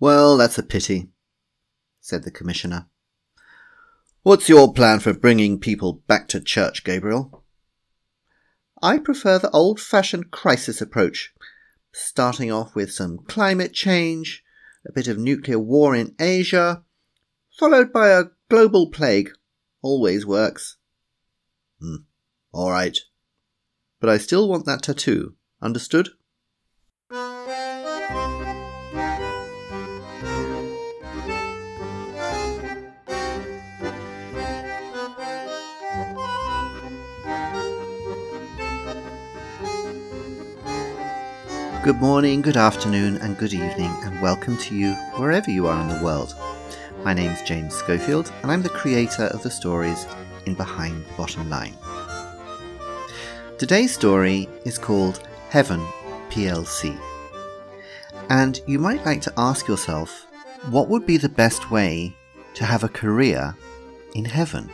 Well, that's a pity, said the Commissioner. What's your plan for bringing people back to church, Gabriel? I prefer the old fashioned crisis approach, starting off with some climate change, a bit of nuclear war in Asia, followed by a global plague. Always works. Hmm. All right. But I still want that tattoo. Understood? Good morning, good afternoon, and good evening, and welcome to you wherever you are in the world. My name's James Schofield, and I'm the creator of the stories in Behind the Bottom Line. Today's story is called Heaven PLC. And you might like to ask yourself what would be the best way to have a career in heaven?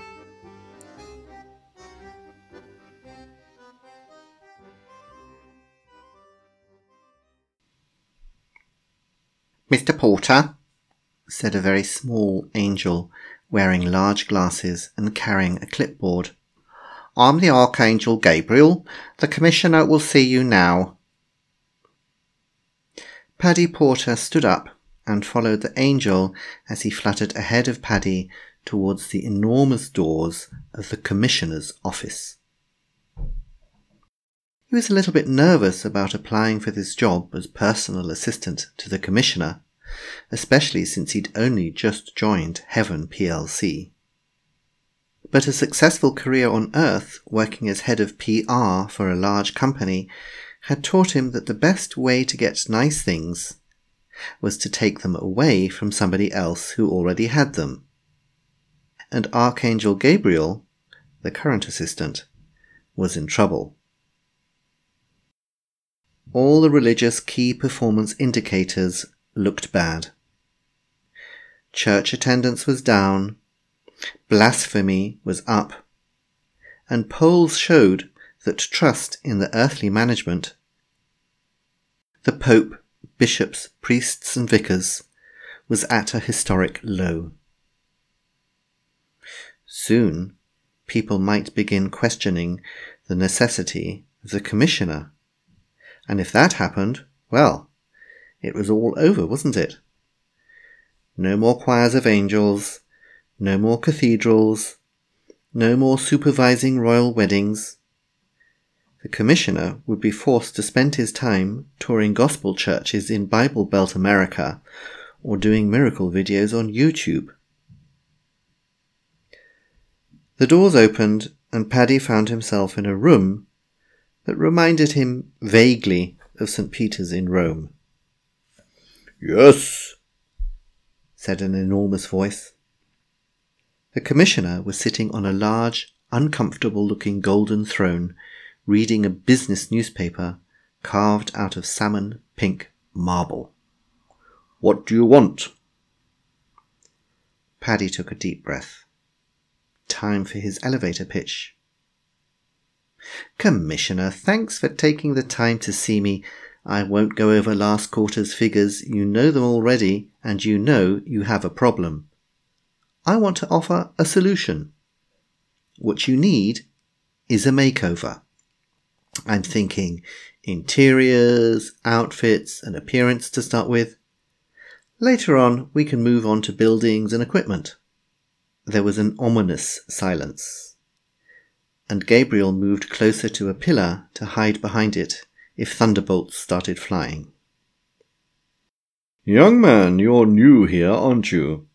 Mr. Porter, said a very small angel wearing large glasses and carrying a clipboard. I'm the Archangel Gabriel. The Commissioner will see you now. Paddy Porter stood up and followed the angel as he fluttered ahead of Paddy towards the enormous doors of the Commissioner's office. He was a little bit nervous about applying for this job as personal assistant to the Commissioner, especially since he'd only just joined Heaven plc. But a successful career on Earth, working as head of PR for a large company, had taught him that the best way to get nice things was to take them away from somebody else who already had them. And Archangel Gabriel, the current assistant, was in trouble all the religious key performance indicators looked bad. Church attendance was down, blasphemy was up, and polls showed that trust in the earthly management, the Pope, bishops, priests, and vicars, was at a historic low. Soon, people might begin questioning the necessity of the commissioner and if that happened, well, it was all over, wasn't it? No more choirs of angels, no more cathedrals, no more supervising royal weddings. The commissioner would be forced to spend his time touring gospel churches in Bible Belt America or doing miracle videos on YouTube. The doors opened and Paddy found himself in a room that reminded him vaguely of St. Peter's in Rome. Yes, said an enormous voice. The commissioner was sitting on a large, uncomfortable looking golden throne, reading a business newspaper carved out of salmon pink marble. What do you want? Paddy took a deep breath. Time for his elevator pitch. Commissioner, thanks for taking the time to see me. I won't go over last quarter's figures. You know them already, and you know you have a problem. I want to offer a solution. What you need is a makeover. I'm thinking interiors, outfits, and appearance to start with. Later on, we can move on to buildings and equipment. There was an ominous silence and Gabriel moved closer to a pillar to hide behind it if thunderbolts started flying. Young man, you're new here, aren't you?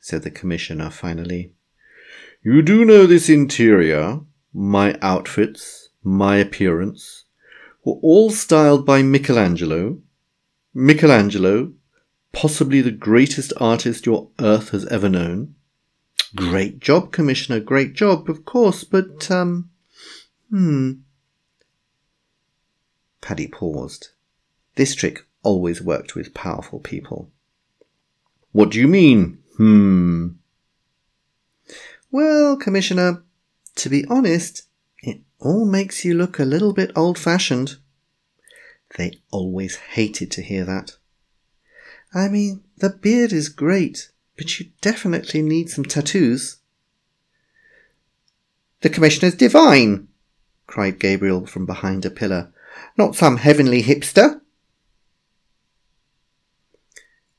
said the commissioner finally. You do know this interior, my outfits, my appearance, were all styled by Michelangelo. Michelangelo, possibly the greatest artist your earth has ever known. Great job, Commissioner, great job, of course, but, um, hmm. Paddy paused. This trick always worked with powerful people. What do you mean, hmm? Well, Commissioner, to be honest, it all makes you look a little bit old fashioned. They always hated to hear that. I mean, The beard is great, but you definitely need some tattoos. The Commissioner's divine, cried Gabriel from behind a pillar. Not some heavenly hipster.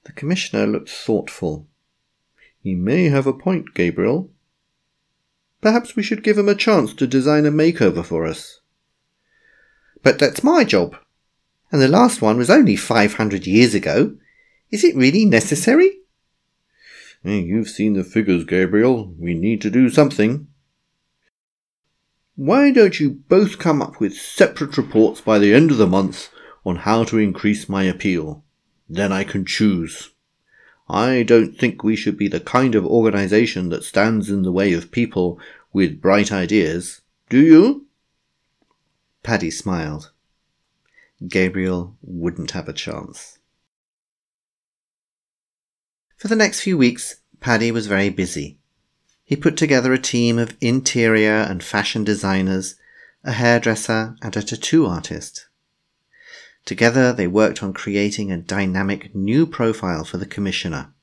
The Commissioner looked thoughtful. He may have a point, Gabriel. Perhaps we should give him a chance to design a makeover for us. But that's my job. And the last one was only 500 years ago. Is it really necessary? You've seen the figures, Gabriel. We need to do something. Why don't you both come up with separate reports by the end of the month on how to increase my appeal? Then I can choose. I don't think we should be the kind of organization that stands in the way of people with bright ideas. Do you? Paddy smiled. Gabriel wouldn't have a chance. For the next few weeks, Paddy was very busy. He put together a team of interior and fashion designers, a hairdresser, and a tattoo artist. Together, they worked on creating a dynamic new profile for the commissioner.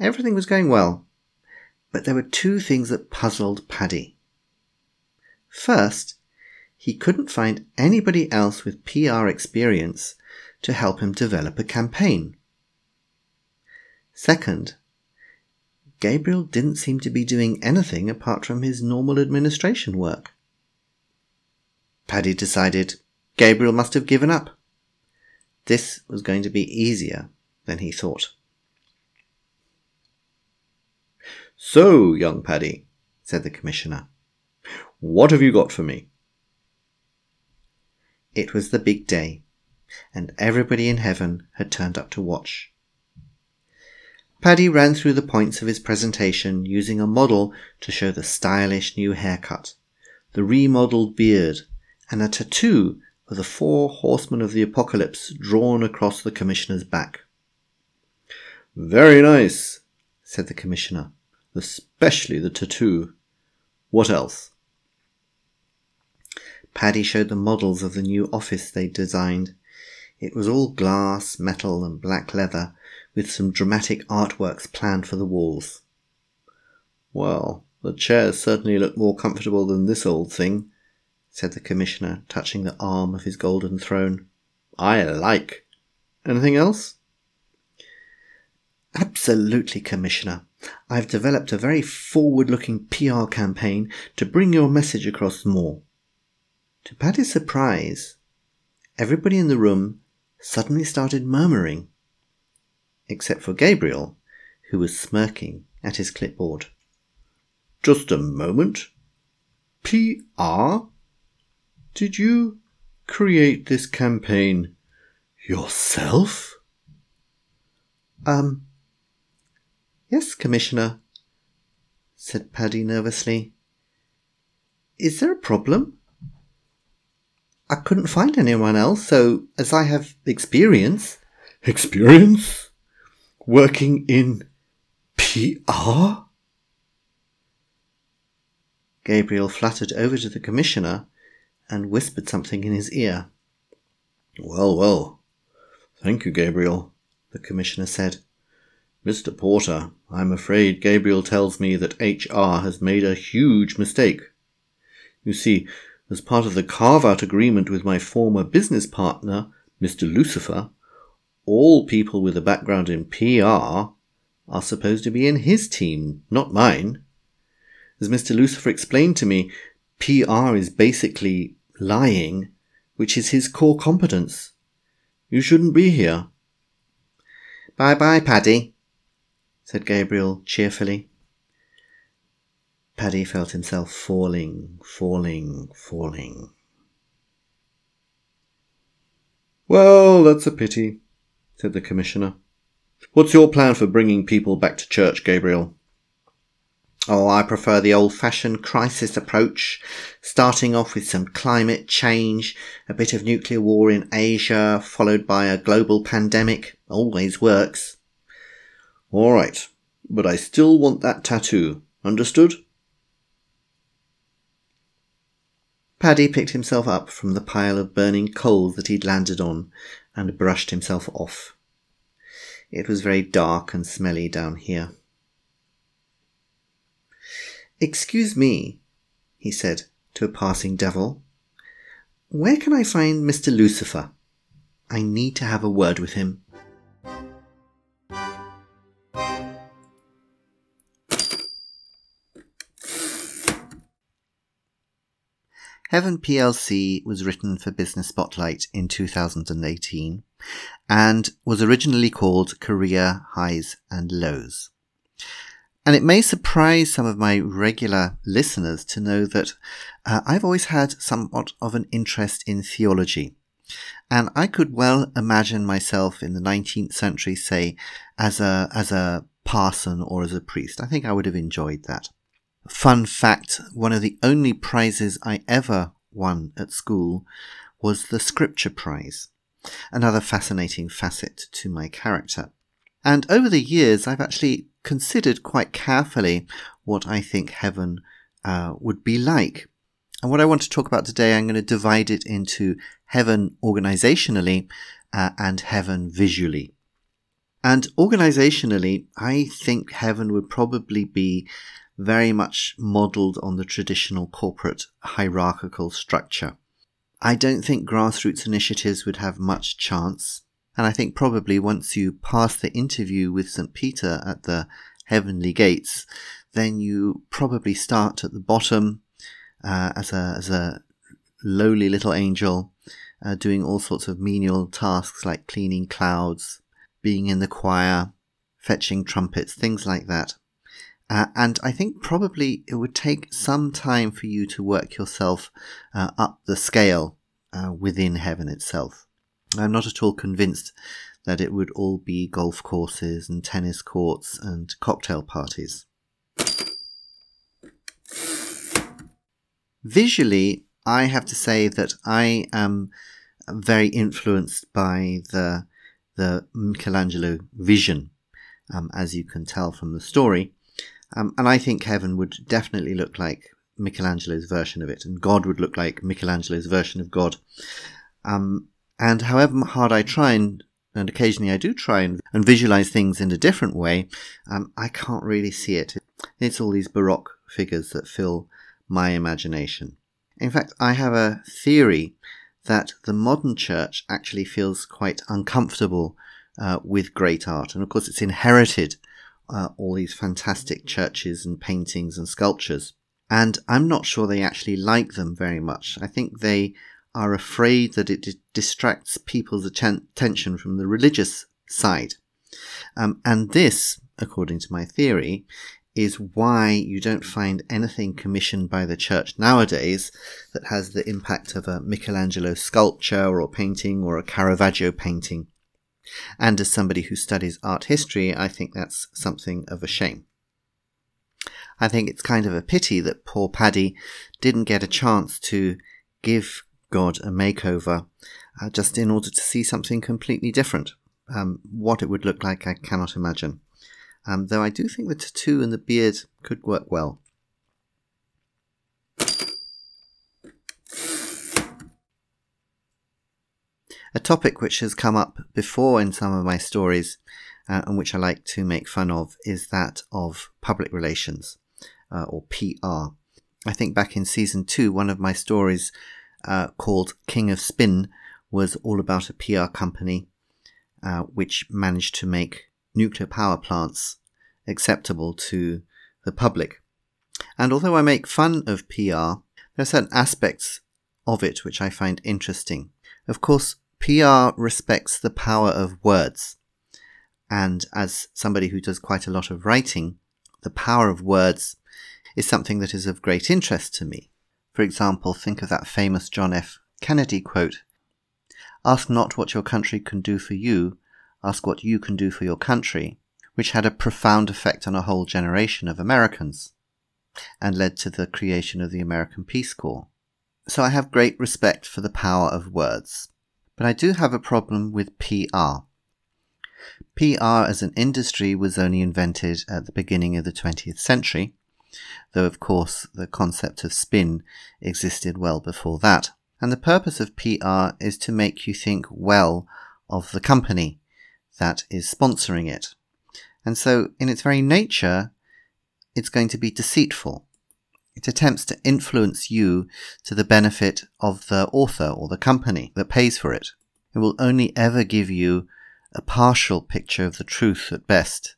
Everything was going well, but there were two things that puzzled Paddy. First, he couldn't find anybody else with PR experience to help him develop a campaign. Second, Gabriel didn't seem to be doing anything apart from his normal administration work. Paddy decided Gabriel must have given up. This was going to be easier than he thought. So, young Paddy, said the Commissioner, what have you got for me? It was the big day, and everybody in heaven had turned up to watch. Paddy ran through the points of his presentation using a model to show the stylish new haircut, the remodeled beard, and a tattoo of the four horsemen of the apocalypse drawn across the Commissioner's back. Very nice, said the Commissioner, especially the tattoo. What else? Paddy showed the models of the new office they'd designed. It was all glass, metal, and black leather, with some dramatic artworks planned for the walls. Well, the chairs certainly look more comfortable than this old thing, said the Commissioner, touching the arm of his golden throne. I like. Anything else? Absolutely, Commissioner. I've developed a very forward looking PR campaign to bring your message across more. To Paddy's surprise, everybody in the room suddenly started murmuring except for Gabriel, who was smirking at his clipboard. Just a moment. PR? Did you create this campaign yourself? Um, yes, Commissioner, said Paddy nervously. Is there a problem? I couldn't find anyone else, so as I have experience. Experience? Working in PR? Gabriel fluttered over to the Commissioner and whispered something in his ear. Well, well. Thank you, Gabriel, the Commissioner said. Mr. Porter, I'm afraid Gabriel tells me that HR has made a huge mistake. You see, as part of the carve out agreement with my former business partner, Mr. Lucifer, all people with a background in PR are supposed to be in his team, not mine. As Mr. Lucifer explained to me, PR is basically lying, which is his core competence. You shouldn't be here. Bye bye, Paddy, said Gabriel cheerfully. Paddy felt himself falling, falling, falling. Well, that's a pity, said the Commissioner. What's your plan for bringing people back to church, Gabriel? Oh, I prefer the old fashioned crisis approach, starting off with some climate change, a bit of nuclear war in Asia, followed by a global pandemic. Always works. All right, but I still want that tattoo. Understood? Paddy picked himself up from the pile of burning coal that he'd landed on and brushed himself off. It was very dark and smelly down here. Excuse me, he said to a passing devil. Where can I find Mr. Lucifer? I need to have a word with him. Heaven plc was written for Business Spotlight in 2018 and was originally called Career Highs and Lows. And it may surprise some of my regular listeners to know that uh, I've always had somewhat of an interest in theology. And I could well imagine myself in the 19th century, say, as a, as a parson or as a priest. I think I would have enjoyed that. Fun fact one of the only prizes I ever won at school was the Scripture Prize, another fascinating facet to my character. And over the years, I've actually considered quite carefully what I think heaven uh, would be like. And what I want to talk about today, I'm going to divide it into heaven organizationally uh, and heaven visually. And organizationally, I think heaven would probably be very much modeled on the traditional corporate hierarchical structure. I don't think grassroots initiatives would have much chance. And I think probably once you pass the interview with St. Peter at the heavenly gates, then you probably start at the bottom uh, as, a, as a lowly little angel, uh, doing all sorts of menial tasks like cleaning clouds, being in the choir, fetching trumpets, things like that. Uh, and I think probably it would take some time for you to work yourself uh, up the scale uh, within heaven itself. I'm not at all convinced that it would all be golf courses and tennis courts and cocktail parties. Visually, I have to say that I am very influenced by the the Michelangelo vision, um, as you can tell from the story. Um, and I think heaven would definitely look like Michelangelo's version of it, and God would look like Michelangelo's version of God. Um, and however hard I try and and occasionally I do try and, and visualize things in a different way, um, I can't really see it. It's all these Baroque figures that fill my imagination. In fact, I have a theory that the modern church actually feels quite uncomfortable uh, with great art. And of course, it's inherited uh, all these fantastic churches and paintings and sculptures. And I'm not sure they actually like them very much. I think they are afraid that it distracts people's attention from the religious side. Um, and this, according to my theory, is why you don't find anything commissioned by the church nowadays that has the impact of a Michelangelo sculpture or painting or a Caravaggio painting. And as somebody who studies art history, I think that's something of a shame. I think it's kind of a pity that poor Paddy didn't get a chance to give God a makeover uh, just in order to see something completely different. Um, what it would look like, I cannot imagine. Um, though I do think the tattoo and the beard could work well. A topic which has come up before in some of my stories uh, and which I like to make fun of is that of public relations uh, or PR. I think back in season two, one of my stories uh, called King of Spin was all about a PR company uh, which managed to make nuclear power plants acceptable to the public. And although I make fun of PR, there are certain aspects of it which I find interesting. Of course, PR respects the power of words. And as somebody who does quite a lot of writing, the power of words is something that is of great interest to me. For example, think of that famous John F. Kennedy quote Ask not what your country can do for you, ask what you can do for your country, which had a profound effect on a whole generation of Americans and led to the creation of the American Peace Corps. So I have great respect for the power of words. But I do have a problem with PR. PR as an industry was only invented at the beginning of the 20th century, though of course the concept of spin existed well before that. And the purpose of PR is to make you think well of the company, that is sponsoring it. And so, in its very nature, it's going to be deceitful. It attempts to influence you to the benefit of the author or the company that pays for it. It will only ever give you a partial picture of the truth at best,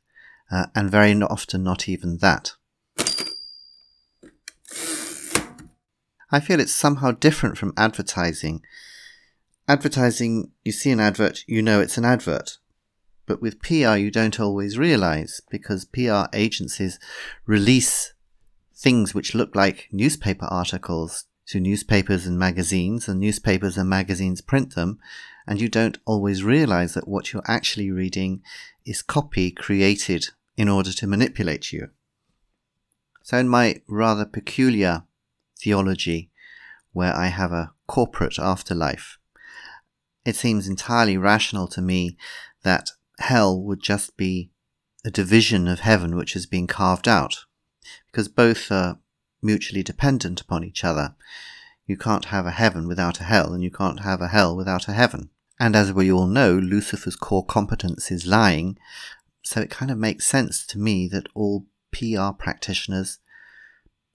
uh, and very often not even that. I feel it's somehow different from advertising. Advertising, you see an advert, you know it's an advert. But with PR, you don't always realize because PR agencies release things which look like newspaper articles to newspapers and magazines, and newspapers and magazines print them, and you don't always realize that what you're actually reading is copy created in order to manipulate you. So, in my rather peculiar theology, where I have a corporate afterlife, it seems entirely rational to me that hell would just be a division of heaven which has been carved out, because both are mutually dependent upon each other. You can't have a heaven without a hell, and you can't have a hell without a heaven. And as we all know, Lucifer's core competence is lying, so it kind of makes sense to me that all PR practitioners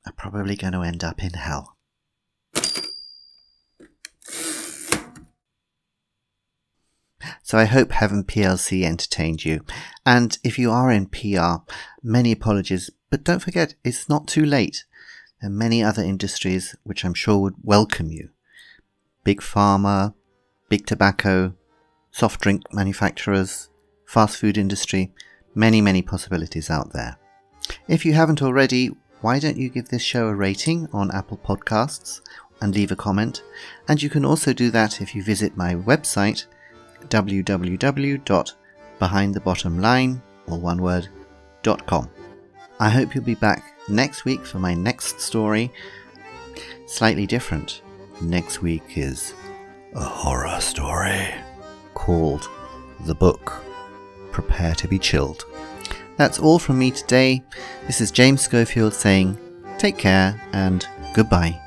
are probably going to end up in hell. So I hope Heaven PLC entertained you. And if you are in PR, many apologies, but don't forget, it's not too late. There are many other industries which I'm sure would welcome you. Big pharma, big tobacco, soft drink manufacturers, fast food industry, many, many possibilities out there. If you haven't already, why don't you give this show a rating on Apple Podcasts and leave a comment? And you can also do that if you visit my website www.behindthebottomline, or one word, .com. I hope you'll be back next week for my next story. Slightly different. Next week is a horror story called The Book. Prepare to be chilled. That's all from me today. This is James Schofield saying take care and goodbye.